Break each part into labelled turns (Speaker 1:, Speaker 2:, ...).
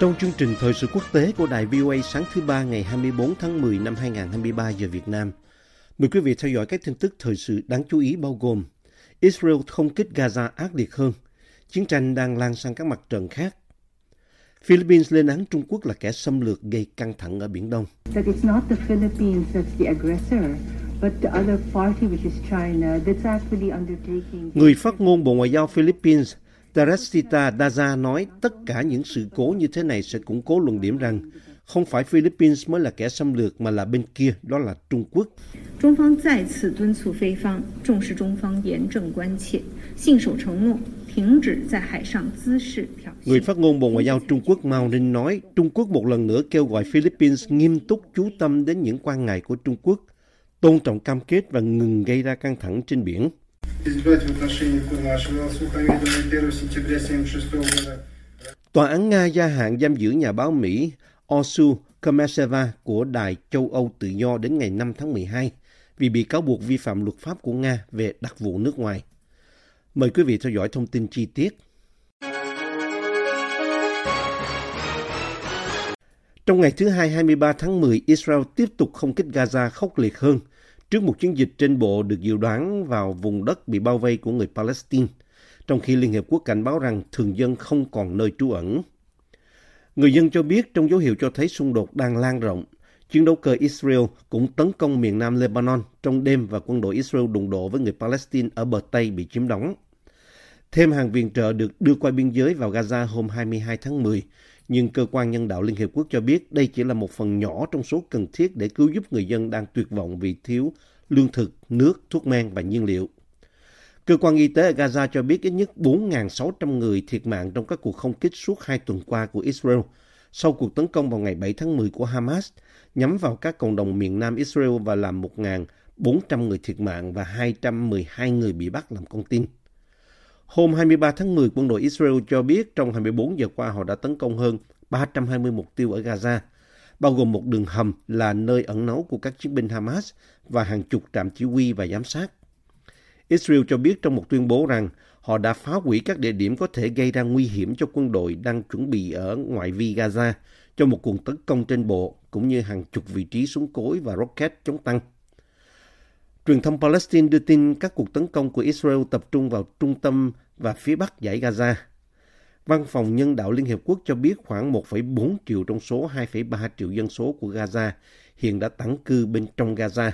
Speaker 1: Trong chương trình thời sự quốc tế của Đài VOA sáng thứ ba ngày 24 tháng 10 năm 2023 giờ Việt Nam, mời quý vị theo dõi các tin tức thời sự đáng chú ý bao gồm Israel không kích Gaza ác liệt hơn, chiến tranh đang lan sang các mặt trận khác, Philippines lên án Trung Quốc là kẻ xâm lược gây căng thẳng ở Biển Đông. Người phát ngôn Bộ Ngoại giao Philippines Teresita Daza nói tất cả những sự cố như thế này sẽ củng cố luận điểm rằng không phải Philippines mới là kẻ xâm lược mà là bên kia, đó là Trung Quốc.
Speaker 2: 中方再次敦促菲方重视中方严正关切，信守承诺，停止在海上滋事挑衅。
Speaker 1: Người phát ngôn Bộ Ngoại giao Trung Quốc Mao Ninh nói Trung Quốc một lần nữa kêu gọi Philippines nghiêm túc chú tâm đến những quan ngại của Trung Quốc, tôn trọng cam kết và ngừng gây ra căng thẳng trên biển.
Speaker 3: избрать в отношении нашего суховедения 1 сентября 1976 года
Speaker 1: Tòa án Nga gia hạn giam giữ nhà báo Mỹ Osu Komeseva của Đài châu Âu Tự do đến ngày 5 tháng 12 vì bị cáo buộc vi phạm luật pháp của Nga về đặc vụ nước ngoài. Mời quý vị theo dõi thông tin chi tiết. Trong ngày thứ Hai 23 tháng 10, Israel tiếp tục không kích Gaza khốc liệt hơn trước một chiến dịch trên bộ được dự đoán vào vùng đất bị bao vây của người Palestine, trong khi Liên Hiệp Quốc cảnh báo rằng thường dân không còn nơi trú ẩn. Người dân cho biết trong dấu hiệu cho thấy xung đột đang lan rộng, chiến đấu cơ Israel cũng tấn công miền nam Lebanon trong đêm và quân đội Israel đụng độ với người Palestine ở bờ Tây bị chiếm đóng. Thêm hàng viện trợ được đưa qua biên giới vào Gaza hôm 22 tháng 10, nhưng cơ quan nhân đạo Liên Hiệp Quốc cho biết đây chỉ là một phần nhỏ trong số cần thiết để cứu giúp người dân đang tuyệt vọng vì thiếu lương thực, nước, thuốc men và nhiên liệu. Cơ quan y tế ở Gaza cho biết ít nhất 4.600 người thiệt mạng trong các cuộc không kích suốt hai tuần qua của Israel sau cuộc tấn công vào ngày 7 tháng 10 của Hamas nhắm vào các cộng đồng miền nam Israel và làm 1.400 người thiệt mạng và 212 người bị bắt làm con tin. Hôm 23 tháng 10, quân đội Israel cho biết trong 24 giờ qua họ đã tấn công hơn 320 mục tiêu ở Gaza, bao gồm một đường hầm là nơi ẩn náu của các chiến binh Hamas và hàng chục trạm chỉ huy và giám sát. Israel cho biết trong một tuyên bố rằng họ đã phá hủy các địa điểm có thể gây ra nguy hiểm cho quân đội đang chuẩn bị ở ngoại vi Gaza cho một cuộc tấn công trên bộ, cũng như hàng chục vị trí súng cối và rocket chống tăng. Truyền thông Palestine đưa tin các cuộc tấn công của Israel tập trung vào trung tâm và phía bắc giải Gaza. Văn phòng Nhân đạo Liên Hiệp Quốc cho biết khoảng 1,4 triệu trong số 2,3 triệu dân số của Gaza hiện đã tản cư bên trong Gaza.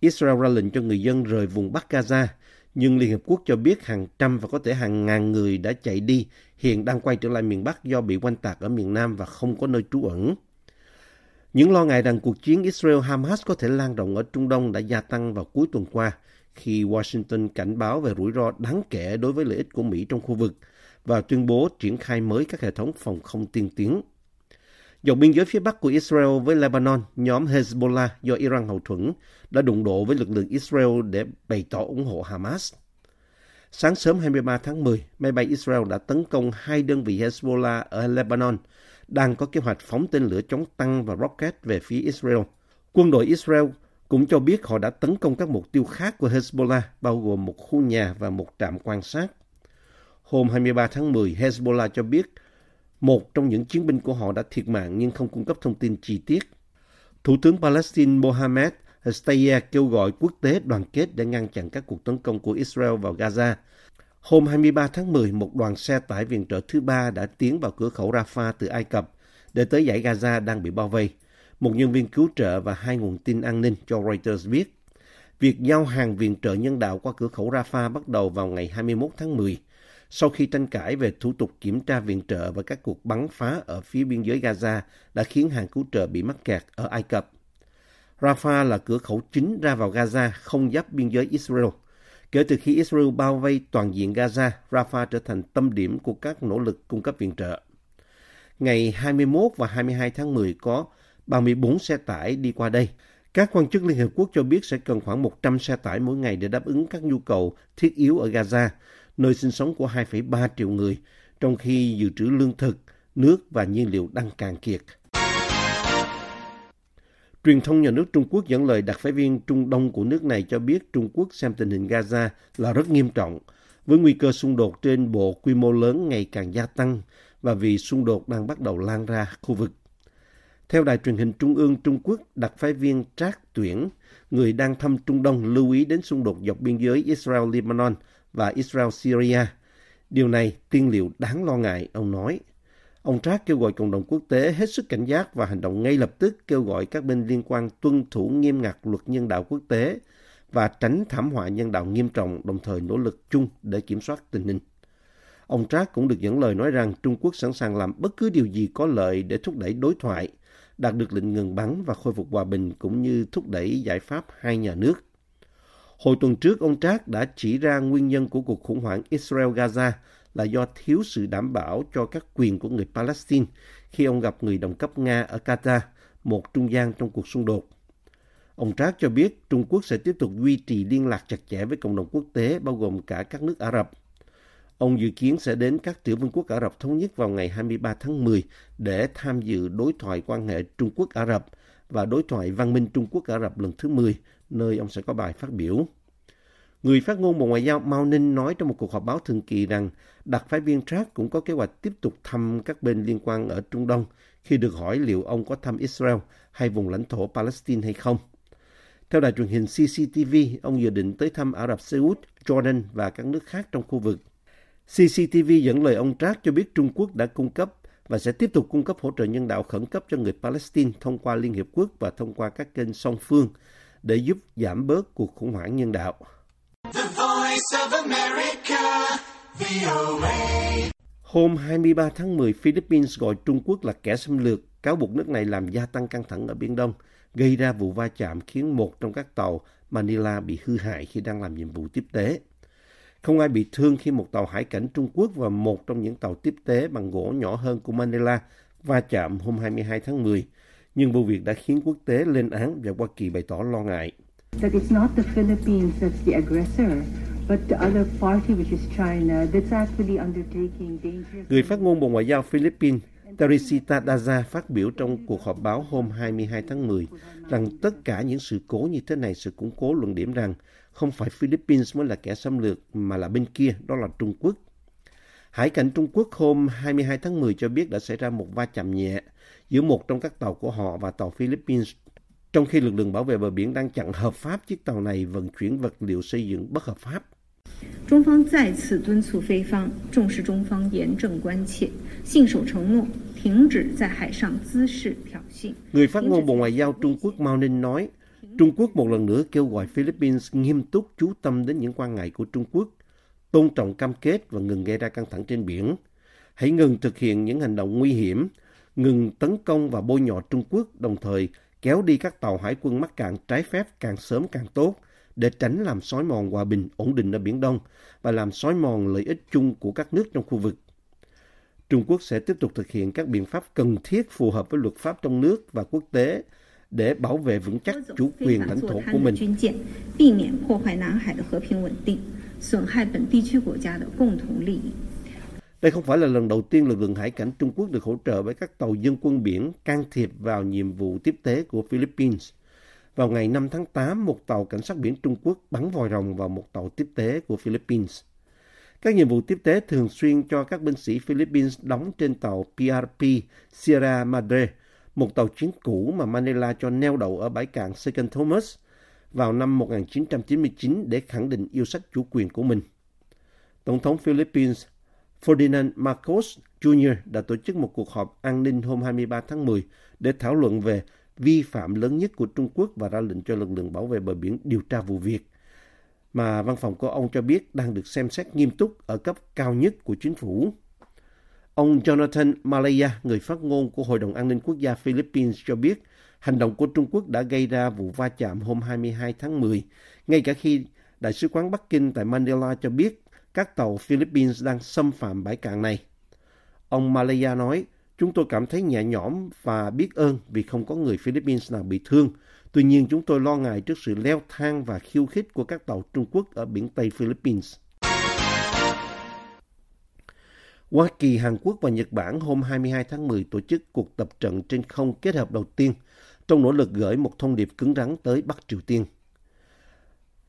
Speaker 1: Israel ra lệnh cho người dân rời vùng Bắc Gaza, nhưng Liên Hiệp Quốc cho biết hàng trăm và có thể hàng ngàn người đã chạy đi, hiện đang quay trở lại miền Bắc do bị oanh tạc ở miền Nam và không có nơi trú ẩn. Những lo ngại rằng cuộc chiến Israel-Hamas có thể lan rộng ở Trung Đông đã gia tăng vào cuối tuần qua khi Washington cảnh báo về rủi ro đáng kể đối với lợi ích của Mỹ trong khu vực và tuyên bố triển khai mới các hệ thống phòng không tiên tiến. Dọc biên giới phía bắc của Israel với Lebanon, nhóm Hezbollah do Iran hậu thuẫn đã đụng độ với lực lượng Israel để bày tỏ ủng hộ Hamas. Sáng sớm 23 tháng 10, máy bay Israel đã tấn công hai đơn vị Hezbollah ở Lebanon, đang có kế hoạch phóng tên lửa chống tăng và rocket về phía Israel. Quân đội Israel cũng cho biết họ đã tấn công các mục tiêu khác của Hezbollah, bao gồm một khu nhà và một trạm quan sát. Hôm 23 tháng 10, Hezbollah cho biết một trong những chiến binh của họ đã thiệt mạng nhưng không cung cấp thông tin chi tiết. Thủ tướng Palestine Mohammed Steyeh kêu gọi quốc tế đoàn kết để ngăn chặn các cuộc tấn công của Israel vào Gaza. Hôm 23 tháng 10, một đoàn xe tải viện trợ thứ ba đã tiến vào cửa khẩu Rafah từ Ai Cập để tới giải Gaza đang bị bao vây. Một nhân viên cứu trợ và hai nguồn tin an ninh cho Reuters biết. Việc giao hàng viện trợ nhân đạo qua cửa khẩu Rafah bắt đầu vào ngày 21 tháng 10 sau khi tranh cãi về thủ tục kiểm tra viện trợ và các cuộc bắn phá ở phía biên giới Gaza đã khiến hàng cứu trợ bị mắc kẹt ở Ai Cập. Rafah là cửa khẩu chính ra vào Gaza không giáp biên giới Israel. Kể từ khi Israel bao vây toàn diện Gaza, Rafah trở thành tâm điểm của các nỗ lực cung cấp viện trợ. Ngày 21 và 22 tháng 10 có 34 xe tải đi qua đây. Các quan chức Liên Hợp Quốc cho biết sẽ cần khoảng 100 xe tải mỗi ngày để đáp ứng các nhu cầu thiết yếu ở Gaza, nơi sinh sống của 2,3 triệu người, trong khi dự trữ lương thực, nước và nhiên liệu đang cạn kiệt. Truyền thông nhà nước Trung Quốc dẫn lời đặc phái viên Trung Đông của nước này cho biết Trung Quốc xem tình hình Gaza là rất nghiêm trọng, với nguy cơ xung đột trên bộ quy mô lớn ngày càng gia tăng và vì xung đột đang bắt đầu lan ra khu vực. Theo đài truyền hình Trung ương Trung Quốc, đặc phái viên Trác Tuyển, người đang thăm Trung Đông lưu ý đến xung đột dọc biên giới Israel-Lebanon và Israel-Syria. Điều này tiên liệu đáng lo ngại, ông nói. Ông Trác kêu gọi cộng đồng quốc tế hết sức cảnh giác và hành động ngay lập tức kêu gọi các bên liên quan tuân thủ nghiêm ngặt luật nhân đạo quốc tế và tránh thảm họa nhân đạo nghiêm trọng, đồng thời nỗ lực chung để kiểm soát tình hình. Ông Trác cũng được dẫn lời nói rằng Trung Quốc sẵn sàng làm bất cứ điều gì có lợi để thúc đẩy đối thoại, đạt được lệnh ngừng bắn và khôi phục hòa bình cũng như thúc đẩy giải pháp hai nhà nước. Hồi tuần trước, ông Trác đã chỉ ra nguyên nhân của cuộc khủng hoảng Israel-Gaza là do thiếu sự đảm bảo cho các quyền của người Palestine khi ông gặp người đồng cấp Nga ở Qatar, một trung gian trong cuộc xung đột. Ông Trác cho biết Trung Quốc sẽ tiếp tục duy trì liên lạc chặt chẽ với cộng đồng quốc tế bao gồm cả các nước Ả Rập. Ông dự kiến sẽ đến các tiểu vương quốc Ả Rập Thống Nhất vào ngày 23 tháng 10 để tham dự đối thoại quan hệ Trung Quốc Ả Rập và đối thoại văn minh Trung Quốc Ả Rập lần thứ 10, nơi ông sẽ có bài phát biểu. Người phát ngôn Bộ Ngoại giao Mao Ninh nói trong một cuộc họp báo thường kỳ rằng đặc phái viên Trác cũng có kế hoạch tiếp tục thăm các bên liên quan ở Trung Đông khi được hỏi liệu ông có thăm Israel hay vùng lãnh thổ Palestine hay không. Theo đài truyền hình CCTV, ông dự định tới thăm Ả Rập Xê Út, Jordan và các nước khác trong khu vực. CCTV dẫn lời ông Trác cho biết Trung Quốc đã cung cấp và sẽ tiếp tục cung cấp hỗ trợ nhân đạo khẩn cấp cho người Palestine thông qua Liên Hiệp Quốc và thông qua các kênh song phương để giúp giảm bớt cuộc khủng hoảng nhân đạo.
Speaker 4: The voice of America, VOA.
Speaker 1: Hôm 23 tháng 10, Philippines gọi Trung Quốc là kẻ xâm lược, cáo buộc nước này làm gia tăng căng thẳng ở Biển Đông, gây ra vụ va chạm khiến một trong các tàu Manila bị hư hại khi đang làm nhiệm vụ tiếp tế. Không ai bị thương khi một tàu hải cảnh Trung Quốc và một trong những tàu tiếp tế bằng gỗ nhỏ hơn của Manila va chạm hôm 22 tháng 10, nhưng vụ việc đã khiến quốc tế lên án và Hoa Kỳ bày tỏ lo ngại.
Speaker 5: That it's not the Philippines that's the aggressor.
Speaker 1: Người phát ngôn Bộ Ngoại giao Philippines Teresita Daza phát biểu trong cuộc họp báo hôm 22 tháng 10 rằng tất cả những sự cố như thế này sẽ củng cố luận điểm rằng không phải Philippines mới là kẻ xâm lược mà là bên kia, đó là Trung Quốc. Hải cảnh Trung Quốc hôm 22 tháng 10 cho biết đã xảy ra một va chạm nhẹ giữa một trong các tàu của họ và tàu Philippines, trong khi lực lượng bảo vệ bờ biển đang chặn hợp pháp chiếc tàu này vận chuyển vật liệu xây dựng bất hợp pháp.
Speaker 2: 中方再次敦促菲方重视中方严正关切，信守承诺，停止在海上滋事挑衅。
Speaker 1: Người phát ngôn Bộ Ngoại giao Trung Quốc Mao Ninh nói, Trung Quốc một lần nữa kêu gọi Philippines nghiêm túc chú tâm đến những quan ngại của Trung Quốc, tôn trọng cam kết và ngừng gây ra căng thẳng trên biển. Hãy ngừng thực hiện những hành động nguy hiểm, ngừng tấn công và bôi nhọ Trung Quốc, đồng thời kéo đi các tàu hải quân mắc cạn trái phép càng sớm càng tốt để tránh làm xói mòn hòa bình ổn định ở Biển Đông và làm xói mòn lợi ích chung của các nước trong khu vực. Trung Quốc sẽ tiếp tục thực hiện các biện pháp cần thiết phù hợp với luật pháp trong nước và quốc tế để bảo vệ vững chắc chủ quyền lãnh thổ của mình. Đây không phải là lần đầu tiên lực lượng hải cảnh Trung Quốc được hỗ trợ bởi các tàu dân quân biển can thiệp vào nhiệm vụ tiếp tế của Philippines. Vào ngày 5 tháng 8, một tàu cảnh sát biển Trung Quốc bắn vòi rồng vào một tàu tiếp tế của Philippines. Các nhiệm vụ tiếp tế thường xuyên cho các binh sĩ Philippines đóng trên tàu PRP Sierra Madre, một tàu chiến cũ mà Manila cho neo đậu ở bãi cạn Second Thomas vào năm 1999 để khẳng định yêu sách chủ quyền của mình. Tổng thống Philippines Ferdinand Marcos Jr. đã tổ chức một cuộc họp an ninh hôm 23 tháng 10 để thảo luận về vi phạm lớn nhất của Trung Quốc và ra lệnh cho lực lượng bảo vệ bờ biển điều tra vụ việc mà văn phòng của ông cho biết đang được xem xét nghiêm túc ở cấp cao nhất của chính phủ. Ông Jonathan Malaya, người phát ngôn của Hội đồng An ninh Quốc gia Philippines cho biết hành động của Trung Quốc đã gây ra vụ va chạm hôm 22 tháng 10, ngay cả khi Đại sứ quán Bắc Kinh tại Manila cho biết các tàu Philippines đang xâm phạm bãi cạn này. Ông Malaya nói, Chúng tôi cảm thấy nhẹ nhõm và biết ơn vì không có người Philippines nào bị thương. Tuy nhiên, chúng tôi lo ngại trước sự leo thang và khiêu khích của các tàu Trung Quốc ở biển Tây Philippines. Hoa Kỳ, Hàn Quốc và Nhật Bản hôm 22 tháng 10 tổ chức cuộc tập trận trên không kết hợp đầu tiên trong nỗ lực gửi một thông điệp cứng rắn tới Bắc Triều Tiên.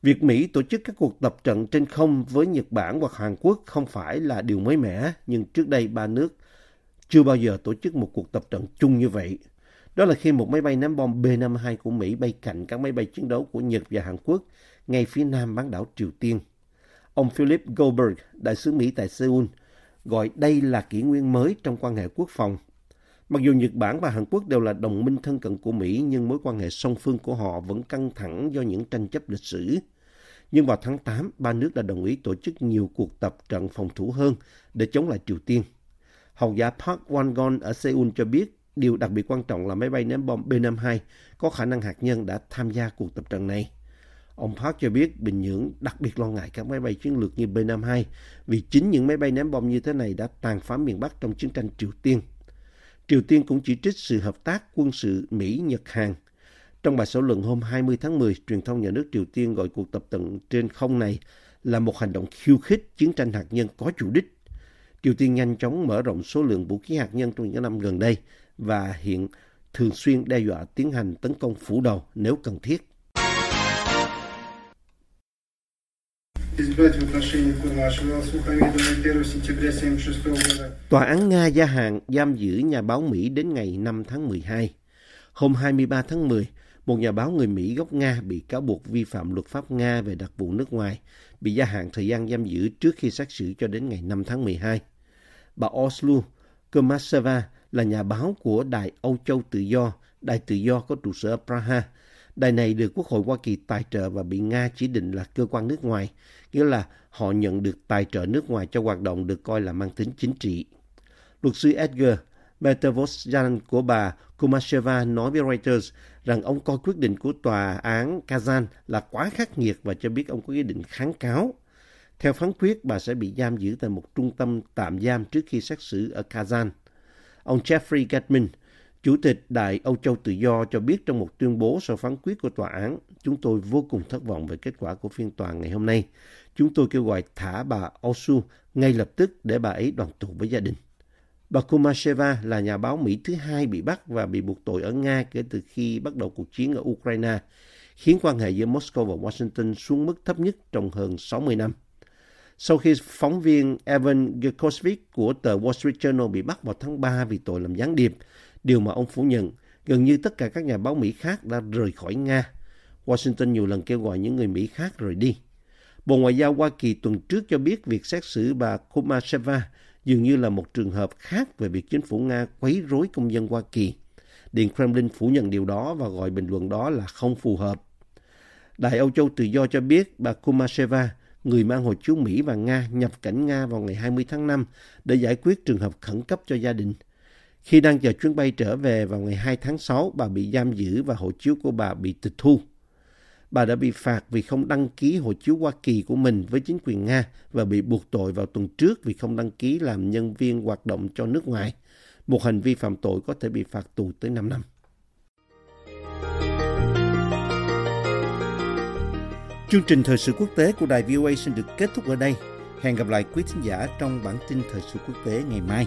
Speaker 1: Việc Mỹ tổ chức các cuộc tập trận trên không với Nhật Bản hoặc Hàn Quốc không phải là điều mới mẻ, nhưng trước đây ba nước chưa bao giờ tổ chức một cuộc tập trận chung như vậy. Đó là khi một máy bay ném bom B-52 của Mỹ bay cạnh các máy bay chiến đấu của Nhật và Hàn Quốc ngay phía nam bán đảo Triều Tiên. Ông Philip Goldberg, đại sứ Mỹ tại Seoul, gọi đây là kỷ nguyên mới trong quan hệ quốc phòng. Mặc dù Nhật Bản và Hàn Quốc đều là đồng minh thân cận của Mỹ, nhưng mối quan hệ song phương của họ vẫn căng thẳng do những tranh chấp lịch sử. Nhưng vào tháng 8, ba nước đã đồng ý tổ chức nhiều cuộc tập trận phòng thủ hơn để chống lại Triều Tiên. Học giả Park Won-gon ở Seoul cho biết điều đặc biệt quan trọng là máy bay ném bom B-52 có khả năng hạt nhân đã tham gia cuộc tập trận này. Ông Park cho biết Bình Nhưỡng đặc biệt lo ngại các máy bay chiến lược như B-52 vì chính những máy bay ném bom như thế này đã tàn phá miền Bắc trong chiến tranh Triều Tiên. Triều Tiên cũng chỉ trích sự hợp tác quân sự Mỹ-Nhật-Hàn. Trong bài xã luận hôm 20 tháng 10, truyền thông nhà nước Triều Tiên gọi cuộc tập trận trên không này là một hành động khiêu khích chiến tranh hạt nhân có chủ đích. Triều Tiên nhanh chóng mở rộng số lượng vũ khí hạt nhân trong những năm gần đây và hiện thường xuyên đe dọa tiến hành tấn công phủ đầu nếu cần thiết. Tòa án Nga gia hạn giam giữ nhà báo Mỹ đến ngày 5 tháng 12. Hôm 23 tháng 10, một nhà báo người Mỹ gốc Nga bị cáo buộc vi phạm luật pháp Nga về đặc vụ nước ngoài, bị gia hạn thời gian giam giữ trước khi xét xử cho đến ngày 5 tháng 12. Bà Oslu Komaseva là nhà báo của Đài Âu Châu Tự Do, Đài Tự Do có trụ sở ở Praha, Đài này được Quốc hội Hoa Kỳ tài trợ và bị Nga chỉ định là cơ quan nước ngoài, nghĩa là họ nhận được tài trợ nước ngoài cho hoạt động được coi là mang tính chính trị. Luật sư Edgar Petrosyan của bà Kumasheva nói với Reuters rằng ông coi quyết định của tòa án Kazan là quá khắc nghiệt và cho biết ông có ý định kháng cáo. Theo phán quyết, bà sẽ bị giam giữ tại một trung tâm tạm giam trước khi xét xử ở Kazan. Ông Jeffrey Gatman, Chủ tịch Đại Âu Châu Tự Do cho biết trong một tuyên bố sau phán quyết của tòa án, chúng tôi vô cùng thất vọng về kết quả của phiên tòa ngày hôm nay. Chúng tôi kêu gọi thả bà Osu ngay lập tức để bà ấy đoàn tụ với gia đình. Bà Kumasheva là nhà báo Mỹ thứ hai bị bắt và bị buộc tội ở Nga kể từ khi bắt đầu cuộc chiến ở Ukraine, khiến quan hệ giữa Moscow và Washington xuống mức thấp nhất trong hơn 60 năm. Sau khi phóng viên Evan Gershkovich của tờ Wall Street Journal bị bắt vào tháng 3 vì tội làm gián điệp, điều mà ông phủ nhận. Gần như tất cả các nhà báo Mỹ khác đã rời khỏi Nga. Washington nhiều lần kêu gọi những người Mỹ khác rời đi. Bộ Ngoại giao Hoa Kỳ tuần trước cho biết việc xét xử bà Kumasheva dường như là một trường hợp khác về việc chính phủ Nga quấy rối công dân Hoa Kỳ. Điện Kremlin phủ nhận điều đó và gọi bình luận đó là không phù hợp. Đài Âu Châu Tự Do cho biết bà Kumasheva, người mang hộ chiếu Mỹ và Nga, nhập cảnh Nga vào ngày 20 tháng 5 để giải quyết trường hợp khẩn cấp cho gia đình. Khi đang chờ chuyến bay trở về vào ngày 2 tháng 6, bà bị giam giữ và hộ chiếu của bà bị tịch thu. Bà đã bị phạt vì không đăng ký hộ chiếu Hoa Kỳ của mình với chính quyền Nga và bị buộc tội vào tuần trước vì không đăng ký làm nhân viên hoạt động cho nước ngoài. Một hành vi phạm tội có thể bị phạt tù tới 5 năm. Chương trình thời sự quốc tế của đài VOA xin được kết thúc ở đây. Hẹn gặp lại quý thính giả trong bản tin thời sự quốc tế ngày mai.